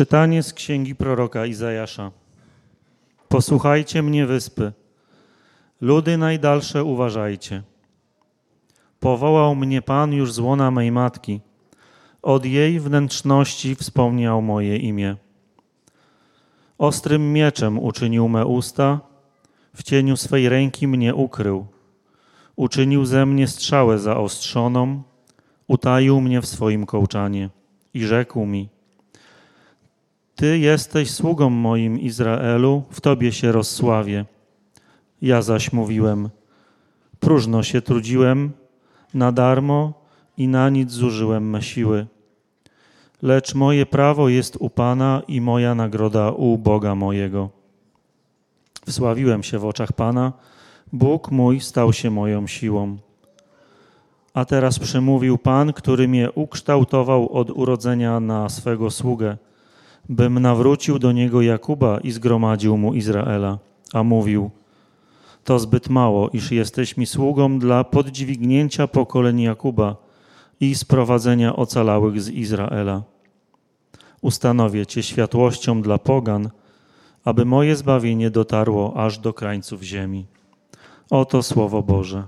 Czytanie z księgi proroka Izajasza. Posłuchajcie mnie, wyspy. Ludy najdalsze uważajcie. Powołał mnie Pan już z łona mej matki. Od jej wnętrzności wspomniał moje imię. Ostrym mieczem uczynił me usta, w cieniu swej ręki mnie ukrył. Uczynił ze mnie strzałę zaostrzoną, utaił mnie w swoim kołczanie i rzekł mi – ty jesteś sługą moim Izraelu, w Tobie się rozsławię. Ja zaś mówiłem, próżno się trudziłem, na darmo i na nic zużyłem me siły. Lecz moje prawo jest u Pana i moja nagroda u Boga mojego. Wsławiłem się w oczach Pana, Bóg mój stał się moją siłą. A teraz przemówił Pan, który mnie ukształtował od urodzenia na swego sługę – bym nawrócił do niego Jakuba i zgromadził mu Izraela, a mówił: To zbyt mało, iż jesteś mi sługą dla podźwignięcia pokoleń Jakuba i sprowadzenia ocalałych z Izraela. Ustanowię cię światłością dla pogan, aby moje zbawienie dotarło aż do krańców ziemi. Oto słowo Boże.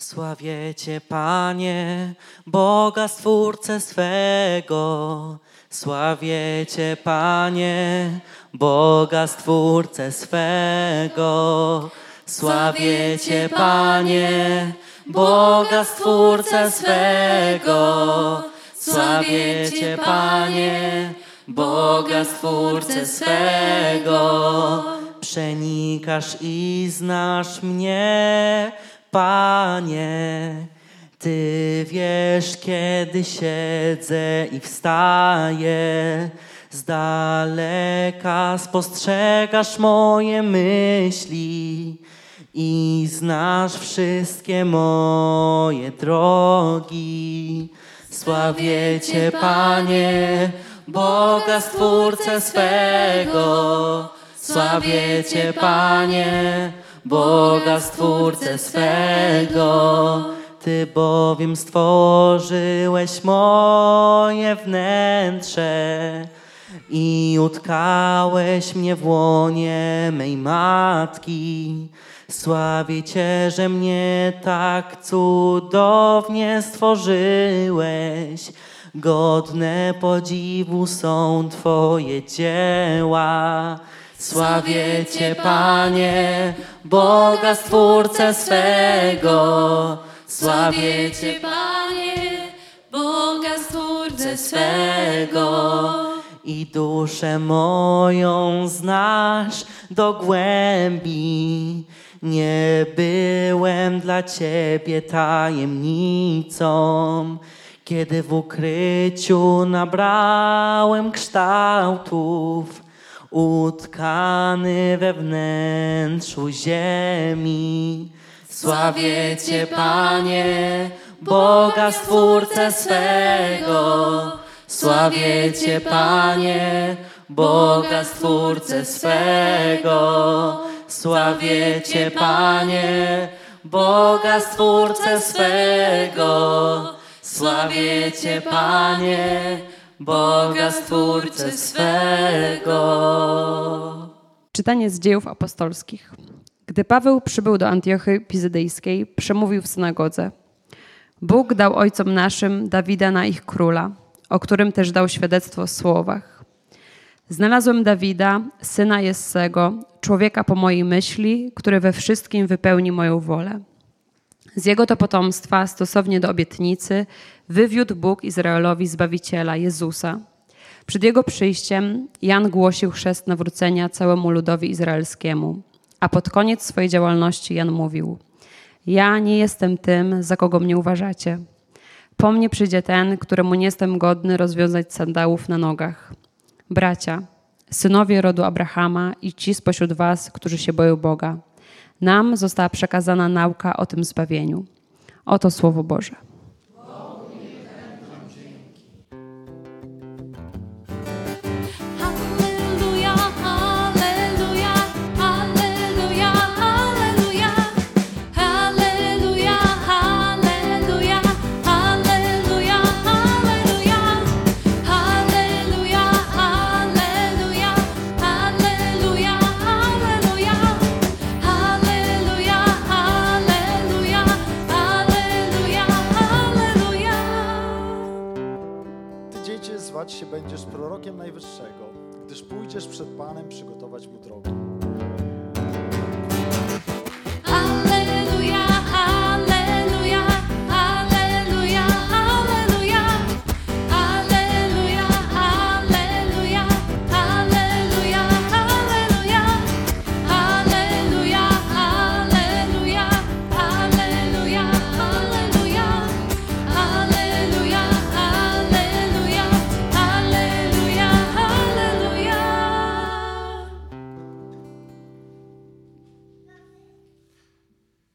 Sławię Cię, Panie, Boga Stwórcę swego. Sławię Cię, Panie, Boga Stwórcę swego. Sławię Cię, Panie, Boga Stwórcę swego. Sławię Cię, Panie, Boga Stwórcę swego. Przenikasz i znasz mnie, Panie, Ty wiesz, kiedy siedzę i wstaję. Z daleka spostrzegasz moje myśli i znasz wszystkie moje drogi. Sławię Cię, Panie, Boga Stwórcę swego. Sławię Cię, Panie, Boga Stwórcę swego. Ty bowiem stworzyłeś moje wnętrze i utkałeś mnie w łonie mej matki. Sławię Cię, że mnie tak cudownie stworzyłeś. Godne podziwu są Twoje dzieła. Sławię Cię, Panie, Boga Stwórcę swego. Sławię Cię, Panie, Boga Stwórcę swego. I duszę moją znasz do głębi. Nie byłem dla Ciebie tajemnicą, kiedy w ukryciu nabrałem kształtów utkany we wnętrzu ziemi. Sławię Cię, Panie, Boga Stwórcę swego. Sławię Cię, Panie, Boga Stwórcę swego. Sławię Cię, Panie, Boga Stwórcę swego. Sławię Cię, Panie, Boga Stwórcę swego. Czytanie z dziejów apostolskich. Gdy Paweł przybył do Antiochy Pizydejskiej, przemówił w synagodze. Bóg dał ojcom naszym Dawida na ich króla, o którym też dał świadectwo w słowach. Znalazłem Dawida, syna Jessego, człowieka po mojej myśli, który we wszystkim wypełni moją wolę. Z jego to potomstwa, stosownie do obietnicy, wywiódł Bóg Izraelowi Zbawiciela, Jezusa. Przed jego przyjściem Jan głosił chrzest nawrócenia całemu ludowi izraelskiemu, a pod koniec swojej działalności Jan mówił: Ja nie jestem tym, za kogo mnie uważacie. Po mnie przyjdzie ten, któremu nie jestem godny rozwiązać sandałów na nogach. Bracia, synowie rodu Abrahama i ci spośród was, którzy się boją Boga nam została przekazana nauka o tym zbawieniu. Oto Słowo Boże.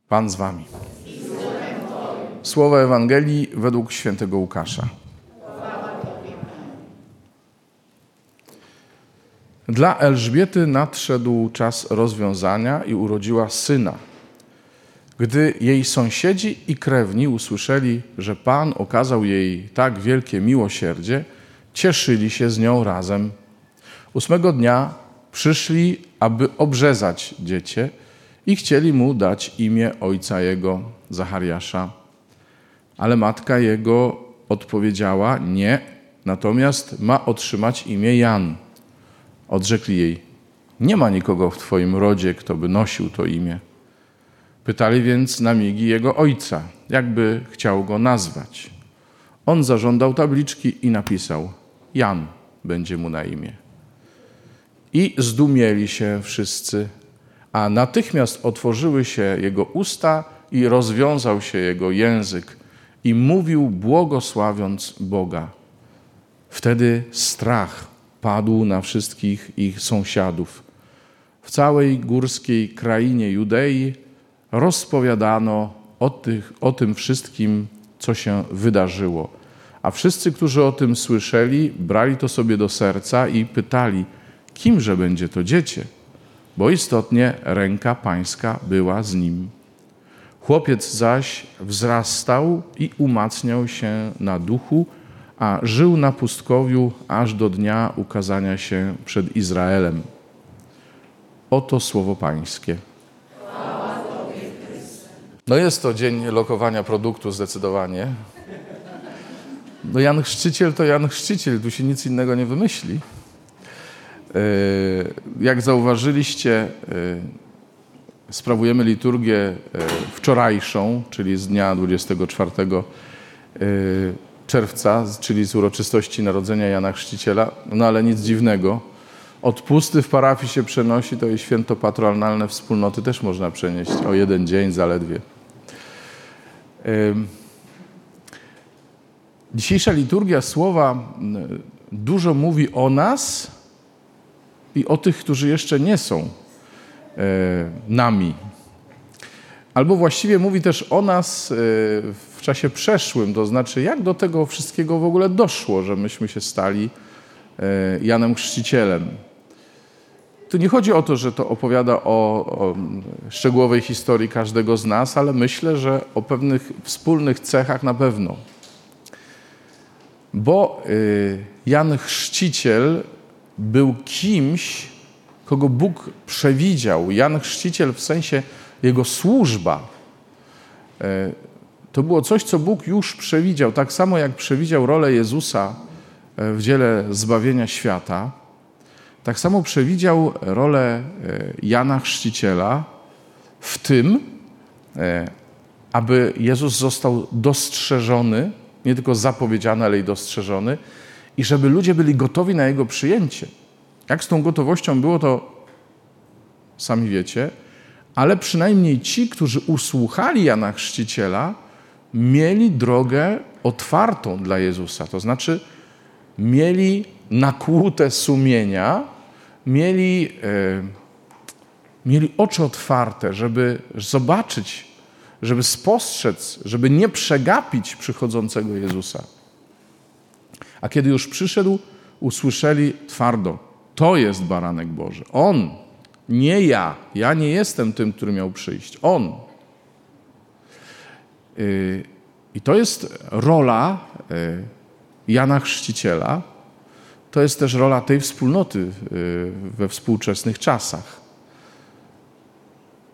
Pan z wami. Słowa Ewangelii według świętego Łukasza. Dla Elżbiety nadszedł czas rozwiązania i urodziła syna. Gdy jej sąsiedzi i krewni usłyszeli, że Pan okazał jej tak wielkie miłosierdzie, cieszyli się z nią razem. Ósmego dnia przyszli, aby obrzezać dziecię i chcieli mu dać imię ojca jego, Zachariasza. Ale matka jego odpowiedziała: Nie, natomiast ma otrzymać imię Jan. Odrzekli jej: Nie ma nikogo w twoim rodzie, kto by nosił to imię. Pytali więc na migi jego ojca, jakby chciał go nazwać. On zażądał tabliczki i napisał: Jan będzie mu na imię. I zdumieli się wszyscy, a natychmiast otworzyły się jego usta i rozwiązał się jego język i mówił, błogosławiąc Boga. Wtedy strach padł na wszystkich ich sąsiadów. W całej górskiej krainie Judei rozpowiadano o, tych, o tym wszystkim, co się wydarzyło. A wszyscy, którzy o tym słyszeli, brali to sobie do serca i pytali, kimże będzie to dziecię? Bo istotnie ręka pańska była z nim. Chłopiec zaś wzrastał i umacniał się na duchu, a żył na pustkowiu aż do dnia ukazania się przed Izraelem. Oto słowo Pańskie. No jest to dzień lokowania produktu zdecydowanie. No Jan Chrzciciel to Jan Chrzciciel, tu się nic innego nie wymyśli. Yy, Jak zauważyliście, yy, sprawujemy liturgię yy, wczorajszą, czyli z dnia 24 yy, czerwca, czyli z uroczystości Narodzenia Jana Chrzciciela, no ale nic dziwnego. Odpusty w parafii się przenosi, to i święto patronatalne wspólnoty też można przenieść o jeden dzień zaledwie. Dzisiejsza liturgia słowa dużo mówi o nas i o tych, którzy jeszcze nie są e, nami. Albo właściwie mówi też o nas e, w czasie przeszłym, to znaczy jak do tego wszystkiego w ogóle doszło, że myśmy się stali e, Janem Chrzcicielem. Tu nie chodzi o to, że to opowiada o, o szczegółowej historii każdego z nas, ale myślę, że o pewnych wspólnych cechach na pewno. Bo y, Jan Chrzciciel był kimś, kogo Bóg przewidział. Jan Chrzciciel w sensie jego służba. y, To było coś, co Bóg już przewidział. Tak samo jak przewidział rolę Jezusa y, w dziele zbawienia świata, tak samo przewidział rolę y, Jana Chrzciciela w tym, aby Jezus został dostrzeżony, nie tylko zapowiedziany, ale i dostrzeżony, i żeby ludzie byli gotowi na jego przyjęcie. Jak z tą gotowością było, to sami wiecie, ale przynajmniej ci, którzy usłuchali Jana Chrzciciela, mieli drogę otwartą dla Jezusa. To znaczy, mieli nakłute sumienia, mieli, e, mieli oczy otwarte, żeby zobaczyć, żeby spostrzec, żeby nie przegapić przychodzącego Jezusa. A kiedy już przyszedł, usłyszeli twardo: To jest baranek Boży. On, nie ja. Ja nie jestem tym, który miał przyjść. On. Yy, I to jest rola yy, Jana Chrzciciela. To jest też rola tej wspólnoty yy, we współczesnych czasach.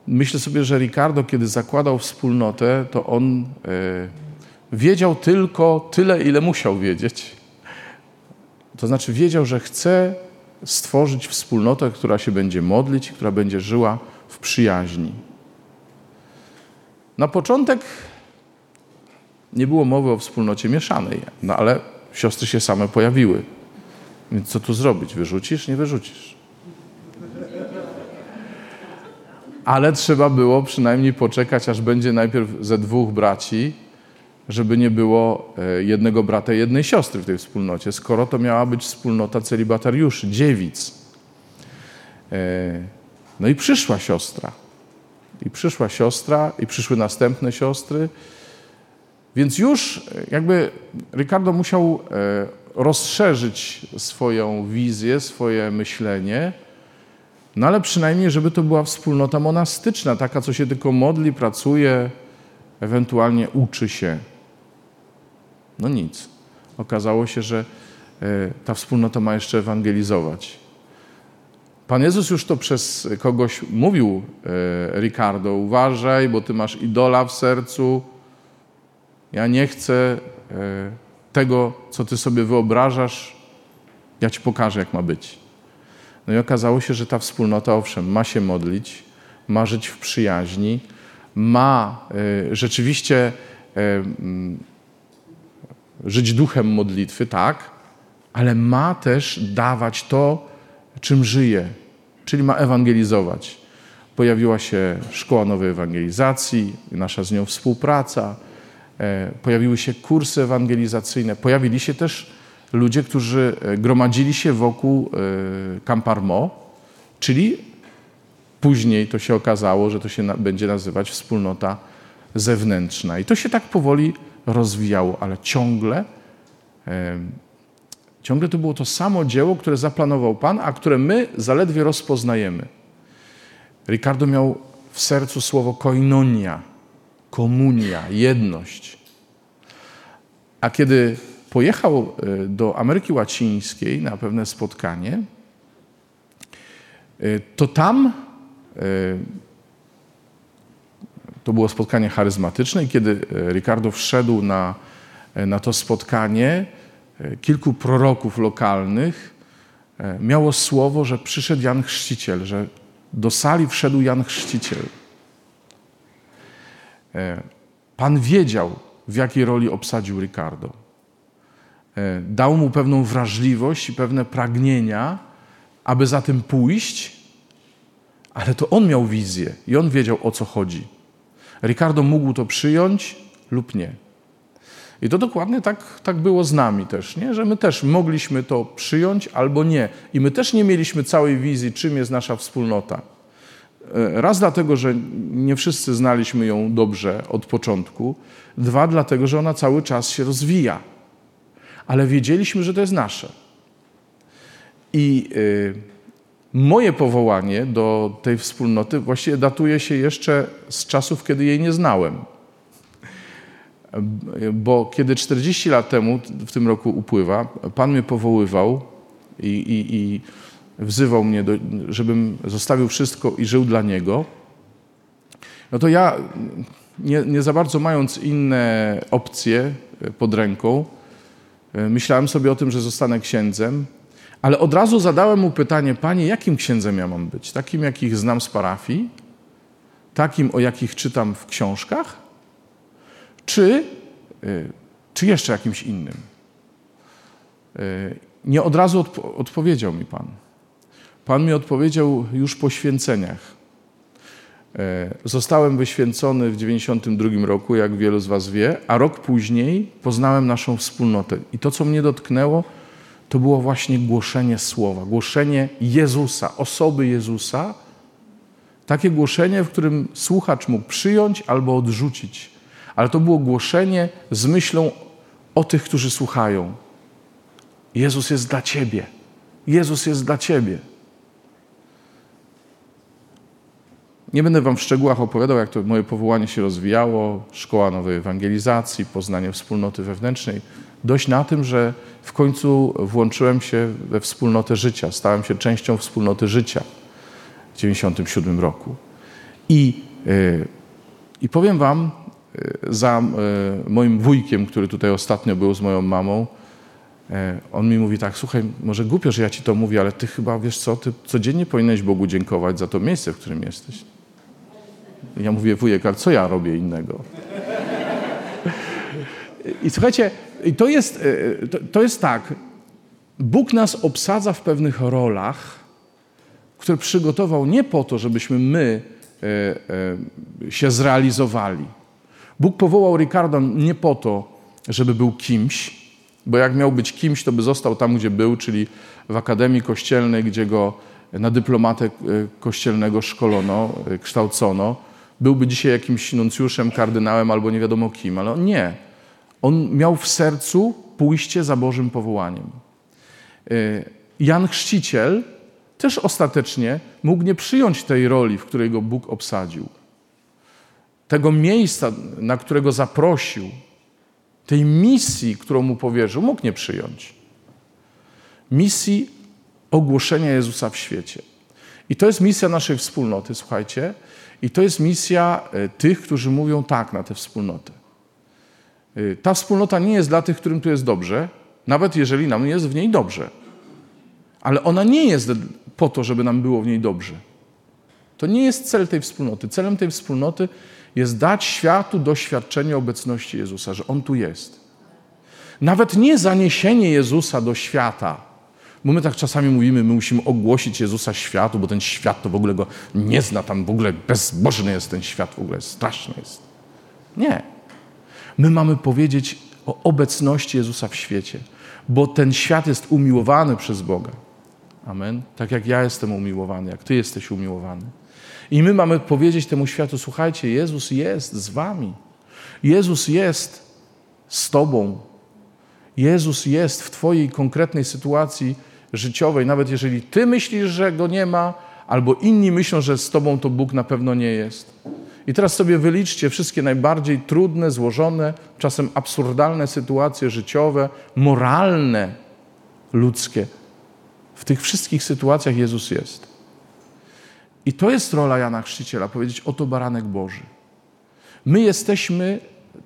Myślę sobie, że Ricardo, kiedy zakładał wspólnotę, to on wiedział tylko tyle, ile musiał wiedzieć To znaczy wiedział, że chce stworzyć wspólnotę, która się będzie modlić, która będzie żyła w przyjaźni. Na początek nie było mowy o wspólnocie mieszanej, no ale siostry się same pojawiły. Więc co tu zrobić? Wyrzucisz? Nie wyrzucisz. Ale trzeba było przynajmniej poczekać, aż będzie najpierw ze dwóch braci, żeby nie było e, jednego brata i jednej siostry w tej wspólnocie, skoro to miała być wspólnota celibatariuszy, dziewic. E, No i przyszła siostra. I przyszła siostra, i przyszły następne siostry. Więc już e, jakby Ricardo musiał rozszerzyć swoją wizję, swoje myślenie, no ale przynajmniej, żeby to była wspólnota monastyczna, taka, co się tylko modli, pracuje, ewentualnie uczy się. No nic. Okazało się, że e, ta wspólnota ma jeszcze ewangelizować. Pan Jezus już to przez kogoś mówił, e, Ricardo, uważaj, bo ty masz idola w sercu. Ja nie chcę e, tego, co ty sobie wyobrażasz. Ja ci pokażę, jak ma być. No i okazało się, że ta wspólnota, owszem, ma się modlić, ma żyć w przyjaźni, ma rzeczywiście żyć duchem modlitwy, tak, ale ma też dawać to, czym żyje, czyli ma ewangelizować. Pojawiła się Szkoła Nowej Ewangelizacji, nasza z nią współpraca, e, pojawiły się kursy ewangelizacyjne, pojawili się też ludzie, którzy e, gromadzili się wokół e, Camparmo, czyli później to się okazało, że to się będzie nazywać wspólnota zewnętrzna. I to się tak powoli rozwijało, ale ciągle, ciągle to było to samo dzieło, które zaplanował Pan, a które my zaledwie rozpoznajemy. Ricardo miał w sercu słowo koinonia, komunia, jedność. A kiedy pojechał e, do Ameryki Łacińskiej na pewne spotkanie, e, to tam e, to było spotkanie charyzmatyczne i kiedy Ricardo wszedł na, na to spotkanie, kilku proroków lokalnych miało słowo, że przyszedł Jan Chrzciciel, że do sali wszedł Jan Chrzciciel. Pan wiedział, w jakiej roli obsadził Ricardo. Dał mu pewną wrażliwość i pewne pragnienia, aby za tym pójść, ale to on miał wizję i on wiedział o co chodzi. Ricardo mógł to przyjąć lub nie. I to dokładnie tak, tak było z nami też, nie? że my też mogliśmy to przyjąć albo nie. I my też nie mieliśmy całej wizji, czym jest nasza wspólnota. Raz dlatego, że nie wszyscy znaliśmy ją dobrze od początku. Dwa, dlatego, że ona cały czas się rozwija. Ale wiedzieliśmy, że to jest nasze. I y, moje powołanie do tej wspólnoty właściwie datuje się jeszcze z czasów, kiedy jej nie znałem. Bo kiedy 40 lat temu, w tym roku upływa, Pan mnie powoływał i, i, i wzywał mnie, do, żebym zostawił wszystko i żył dla Niego, no to ja, nie, nie za bardzo mając inne opcje pod ręką, myślałem sobie o tym, że zostanę księdzem, ale od razu zadałem mu pytanie, panie, jakim księdzem ja mam być? Takim, jakich znam z parafii? Takim, o jakich czytam w książkach? Czy, czy jeszcze jakimś innym? Nie od razu odpo odpowiedział mi Pan. Pan mi odpowiedział już po święceniach. Zostałem wyświęcony w 92 roku, jak wielu z Was wie, a rok później poznałem naszą wspólnotę. I to, co mnie dotknęło, to było właśnie głoszenie słowa, głoszenie Jezusa, osoby Jezusa. Takie głoszenie, w którym słuchacz mógł przyjąć albo odrzucić. Ale to było głoszenie z myślą o tych, którzy słuchają. Jezus jest dla Ciebie. Jezus jest dla Ciebie. Nie będę Wam w szczegółach opowiadał, jak to moje powołanie się rozwijało, szkoła nowej ewangelizacji, poznanie wspólnoty wewnętrznej. Dość na tym, że w końcu włączyłem się we wspólnotę życia, stałem się częścią wspólnoty życia w 1997 roku. I, yy, i powiem Wam, yy, za yy, moim wujkiem, który tutaj ostatnio był z moją mamą, on mi mówi tak, słuchaj, może głupio, że ja ci to mówię, ale ty chyba, wiesz co, ty codziennie powinieneś Bogu dziękować za to miejsce, w którym jesteś. Ja mówię, wujek, ale co ja robię innego? I słuchajcie, i to jest, e, to, to jest tak, Bóg nas obsadza w pewnych rolach, które przygotował nie po to, żebyśmy my e, e, się zrealizowali. Bóg powołał Ricardo nie po to, żeby był kimś, bo jak miał być kimś, to by został tam, gdzie był, czyli w Akademii Kościelnej, gdzie go na dyplomatę e, kościelnego szkolono, e, kształcono. Byłby dzisiaj jakimś nuncjuszem, kardynałem albo nie wiadomo kim, ale on nie. On miał w sercu pójście za Bożym powołaniem. E, Jan Chrzciciel też ostatecznie mógł nie przyjąć tej roli, w której go Bóg obsadził. Tego miejsca, na którego zaprosił, tej misji, którą mu powierzył, mógł nie przyjąć. Misji ogłoszenia Jezusa w świecie. I to jest misja naszej wspólnoty, słuchajcie. I to jest misja e, tych, którzy mówią tak na tę wspólnotę. E, Ta wspólnota nie jest dla tych, którym tu jest dobrze, nawet jeżeli nam jest w niej dobrze. Ale ona nie jest po to, żeby nam było w niej dobrze. To nie jest cel tej wspólnoty. Celem tej wspólnoty jest dać światu doświadczenie obecności Jezusa, że On tu jest. Nawet nie zaniesienie Jezusa do świata, bo my tak czasami mówimy, my musimy ogłosić Jezusa światu, bo ten świat to w ogóle go nie zna, tam w ogóle bezbożny jest ten świat, w ogóle straszny jest. Nie. My mamy powiedzieć o obecności Jezusa w świecie, bo ten świat jest umiłowany przez Boga. Amen. Tak jak ja jestem umiłowany, jak Ty jesteś umiłowany. I my mamy powiedzieć temu światu: słuchajcie, Jezus jest z Wami. Jezus jest z Tobą. Jezus jest w Twojej konkretnej sytuacji życiowej, nawet jeżeli Ty myślisz, że Go nie ma, albo inni myślą, że z Tobą to Bóg na pewno nie jest. I teraz sobie wyliczcie wszystkie najbardziej trudne, złożone, czasem absurdalne sytuacje życiowe, moralne, ludzkie. W tych wszystkich sytuacjach Jezus jest. I to jest rola Jana Chrzciciela, powiedzieć oto baranek Boży. My jesteśmy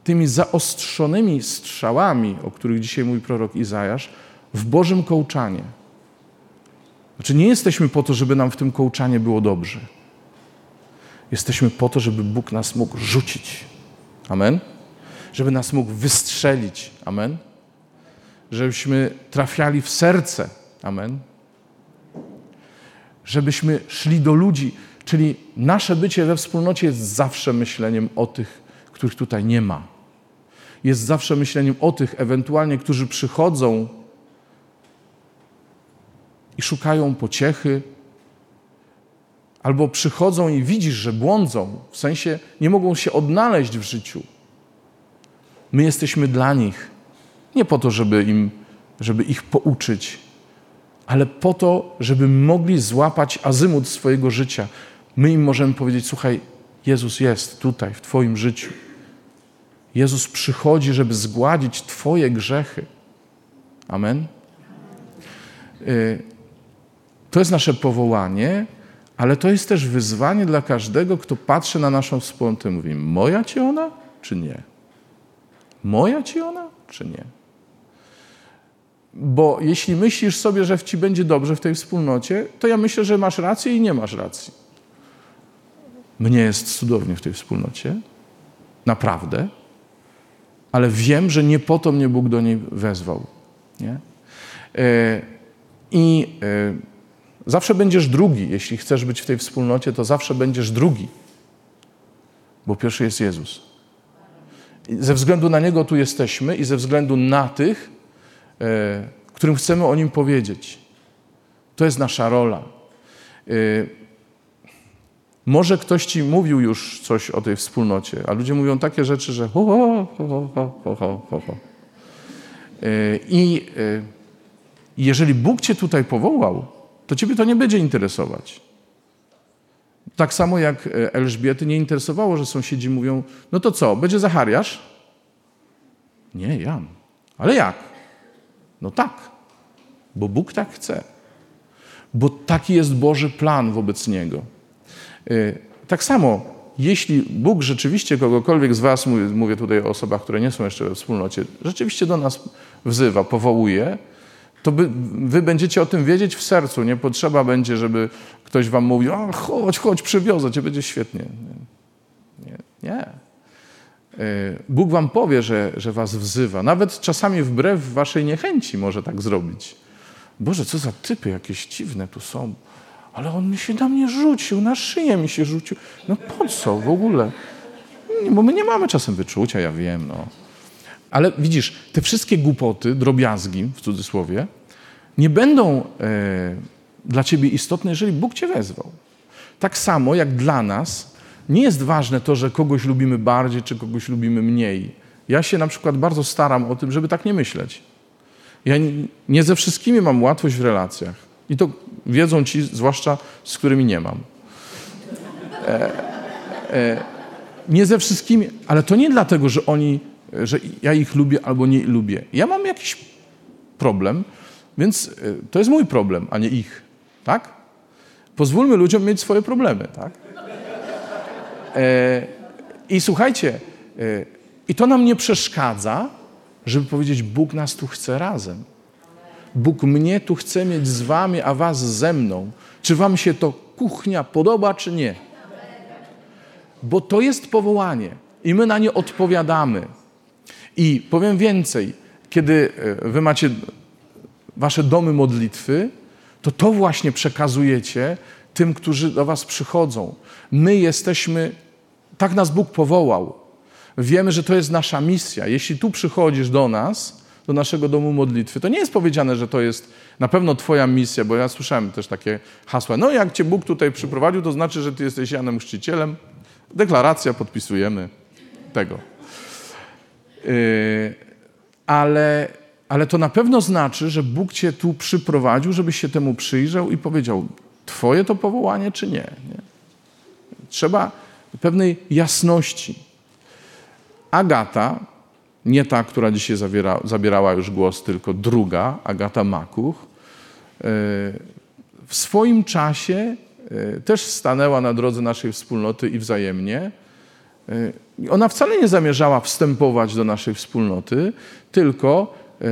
tymi zaostrzonymi strzałami, o których dzisiaj mówi prorok Izajasz, w Bożym kołczanie. Znaczy nie jesteśmy po to, żeby nam w tym kołczanie było dobrze. Jesteśmy po to, żeby Bóg nas mógł rzucić. Amen? Żeby nas mógł wystrzelić. Amen? Żebyśmy trafiali w serce. Amen? Żebyśmy szli do ludzi. Czyli nasze bycie we wspólnocie jest zawsze myśleniem o tych, których tutaj nie ma. Jest zawsze myśleniem o tych, ewentualnie, którzy przychodzą i szukają pociechy, albo przychodzą i widzisz, że błądzą, w sensie nie mogą się odnaleźć w życiu. My jesteśmy dla nich nie po to, żeby, im, żeby ich pouczyć, ale po to, żeby mogli złapać azymut swojego życia. My im możemy powiedzieć: Słuchaj, Jezus jest tutaj, w Twoim życiu. Jezus przychodzi, żeby zgładzić Twoje grzechy. Amen. Y, To jest nasze powołanie, ale to jest też wyzwanie dla każdego, kto patrzy na naszą wspólnotę i mówi: Moja ci ona, czy nie? Moja ci ona, czy nie? Bo jeśli myślisz sobie, że ci będzie dobrze w tej wspólnocie, to ja myślę, że masz rację i nie masz racji. Mnie jest cudownie w tej wspólnocie, naprawdę, ale wiem, że nie po to mnie Bóg do niej wezwał. Nie? E, I e, zawsze będziesz drugi. Jeśli chcesz być w tej wspólnocie, to zawsze będziesz drugi, bo pierwszy jest Jezus. I ze względu na Niego tu jesteśmy i ze względu na tych, e, którym chcemy o Nim powiedzieć. To jest nasza rola. E, Może ktoś ci mówił już coś o tej wspólnocie, a ludzie mówią takie rzeczy, że ho, ho, ho, ho, ho, ho, ho. E, I e, jeżeli Bóg cię tutaj powołał, to ciebie to nie będzie interesować. Tak samo jak e, Elżbiety nie interesowało, że sąsiedzi mówią, no to co, będzie Zachariasz? Nie, Jan. Ale jak? No tak, bo Bóg tak chce. Bo taki jest Boży plan wobec Niego. Y, Tak samo, jeśli Bóg rzeczywiście kogokolwiek z Was, mówię tutaj o osobach, które nie są jeszcze we wspólnocie, rzeczywiście do nas wzywa, powołuje, to by, wy będziecie o tym wiedzieć w sercu. Nie potrzeba będzie, żeby ktoś wam mówił, a chodź, chodź, przywiozę cię, będzie świetnie. Nie. nie. Y, Bóg wam powie, że, że was wzywa. Nawet czasami wbrew waszej niechęci może tak zrobić. Boże, co za typy jakieś dziwne tu są. Ale on mi się na mnie rzucił, na szyję mi się rzucił. No po co w ogóle? Bo my nie mamy czasem wyczucia, ja wiem, no. Ale widzisz, te wszystkie głupoty, drobiazgi, w cudzysłowie, nie będą e, dla ciebie istotne, jeżeli Bóg cię wezwał. Tak samo jak dla nas nie jest ważne to, że kogoś lubimy bardziej, czy kogoś lubimy mniej. Ja się na przykład bardzo staram o tym, żeby tak nie myśleć. Ja nie- ze wszystkimi mam łatwość w relacjach. I to wiedzą ci, zwłaszcza z którymi nie mam. E, e, nie ze wszystkimi, ale to nie dlatego, że oni, że ja ich lubię albo nie lubię. Ja mam jakiś problem, więc e, to jest mój problem, a nie ich. Tak? Pozwólmy ludziom mieć swoje problemy, tak? E, I słuchajcie, e, i to nam nie przeszkadza, żeby powiedzieć, Bóg nas tu chce razem. Bóg mnie tu chce mieć z wami, a was ze mną. Czy wam się to kuchnia podoba, czy nie? Bo to jest powołanie i my na nie odpowiadamy. I powiem więcej, kiedy e, wy macie wasze domy modlitwy, to to właśnie przekazujecie tym, którzy do was przychodzą. My jesteśmy, tak nas Bóg powołał. Wiemy, że to jest nasza misja. Jeśli tu przychodzisz do nas, do naszego domu modlitwy, to nie jest powiedziane, że to jest na pewno twoja misja, bo ja słyszałem też takie hasła. No jak cię Bóg tutaj przyprowadził, to znaczy, że ty jesteś Janem Chrzcicielem. Deklaracja, podpisujemy tego. Yy, ale, ale to na pewno znaczy, że Bóg cię tu przyprowadził, żebyś się temu przyjrzał i powiedział, twoje to powołanie, czy nie. nie? Trzeba pewnej jasności. Agata, nie ta, która dzisiaj zabiera, zabierała już głos, tylko druga, Agata Makuch, yy, w swoim czasie yy, też stanęła na drodze naszej wspólnoty i wzajemnie. Ona wcale nie zamierzała wstępować do naszej wspólnoty, tylko yy,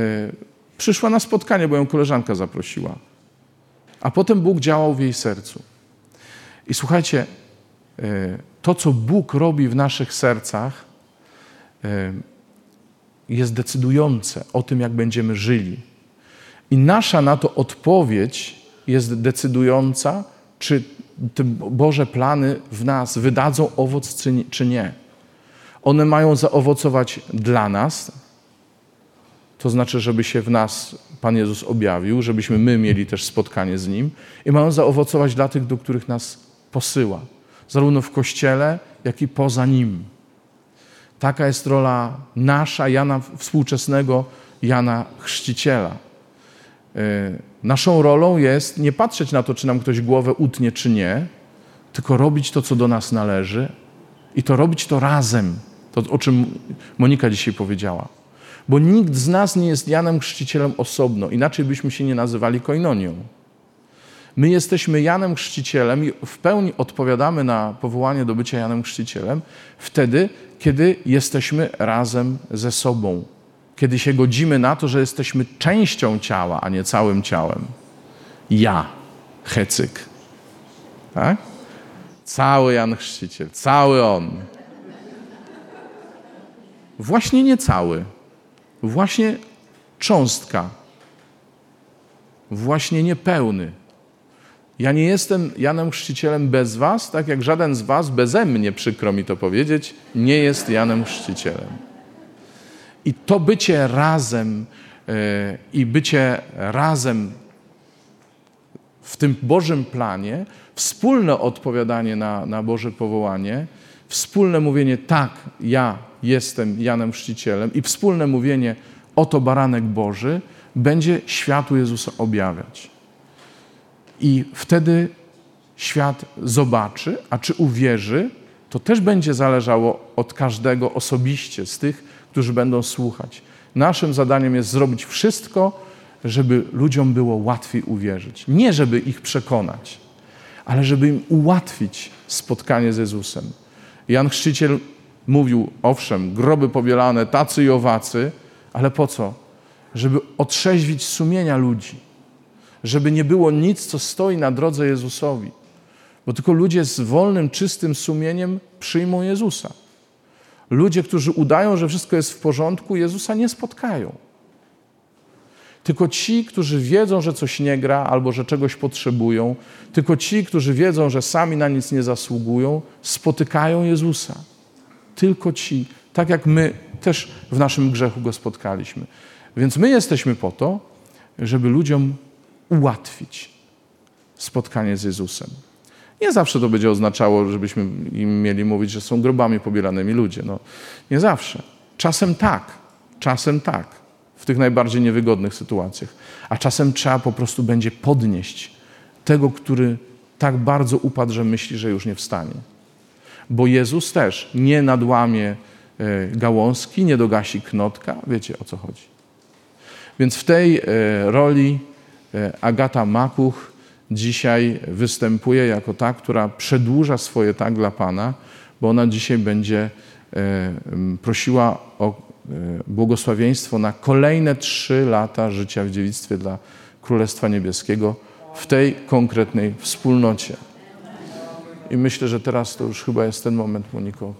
przyszła na spotkanie, bo ją koleżanka zaprosiła. A potem Bóg działał w jej sercu. I słuchajcie, yy, to, co Bóg robi w naszych sercach, yy, jest decydujące o tym, jak będziemy żyli. I nasza na to odpowiedź jest decydująca, czy te Boże plany w nas wydadzą owoc, czy nie. One mają zaowocować dla nas, to znaczy, żeby się w nas Pan Jezus objawił, żebyśmy my mieli też spotkanie z Nim i mają zaowocować dla tych, do których nas posyła, zarówno w Kościele, jak i poza Nim. Taka jest rola nasza, Jana współczesnego Jana Chrzciciela. Yy, Naszą rolą jest nie patrzeć na to, czy nam ktoś głowę utnie, czy nie, tylko robić to, co do nas należy i to robić to razem. To, o czym Monika dzisiaj powiedziała. Bo nikt z nas nie jest Janem Chrzcicielem osobno, inaczej byśmy się nie nazywali koinonią. My jesteśmy Janem Chrzcicielem i w pełni odpowiadamy na powołanie do bycia Janem Chrzcicielem wtedy, kiedy jesteśmy razem ze sobą. Kiedy się godzimy na to, że jesteśmy częścią ciała, a nie całym ciałem. Ja, Hecyk. Tak? Cały Jan Chrzciciel, cały on. Właśnie nie cały. Właśnie cząstka. Właśnie niepełny. Ja nie jestem Janem Chrzcicielem bez was, tak jak żaden z was beze mnie, przykro mi to powiedzieć, nie jest Janem Chrzcicielem. I to bycie razem e, i bycie razem w tym Bożym planie, wspólne odpowiadanie na, na Boże powołanie, wspólne mówienie tak, ja jestem Janem Chrzcicielem i wspólne mówienie oto baranek Boży będzie światu Jezusa objawiać. I wtedy świat zobaczy, a czy uwierzy, to też będzie zależało od każdego osobiście, z tych, którzy będą słuchać. Naszym zadaniem jest zrobić wszystko, żeby ludziom było łatwiej uwierzyć. Nie żeby ich przekonać, ale żeby im ułatwić spotkanie z Jezusem. Jan Chrzciciel mówił, owszem, groby pobielane, tacy i owacy, ale po co? żeby otrzeźwić sumienia ludzi, żeby nie było nic, co stoi na drodze Jezusowi, bo tylko ludzie z wolnym, czystym sumieniem przyjmą Jezusa. Ludzie, którzy udają, że wszystko jest w porządku, Jezusa nie spotkają. Tylko ci, którzy wiedzą, że coś nie gra albo że czegoś potrzebują, tylko ci, którzy wiedzą, że sami na nic nie zasługują, spotykają Jezusa. Tylko ci, tak jak my też w naszym grzechu go spotkaliśmy. Więc my jesteśmy po to, żeby ludziom ułatwić spotkanie z Jezusem. Nie zawsze to będzie oznaczało, żebyśmy im mieli mówić, że są grobami pobieranymi ludzie. No, nie zawsze. Czasem tak, czasem tak, w tych najbardziej niewygodnych sytuacjach. A czasem trzeba po prostu będzie podnieść tego, który tak bardzo upadł, że myśli, że już nie wstanie. Bo Jezus też nie nadłamie e, gałązki, nie dogasi knotka. Wiecie o co chodzi. Więc w tej e, roli e, Agata Makuch dzisiaj występuje jako ta, która przedłuża swoje tak dla Pana, bo ona dzisiaj będzie prosiła o błogosławieństwo na kolejne trzy lata życia w dziewictwie dla Królestwa Niebieskiego w tej konkretnej wspólnocie. I myślę, że teraz to już chyba jest ten moment, Moniko,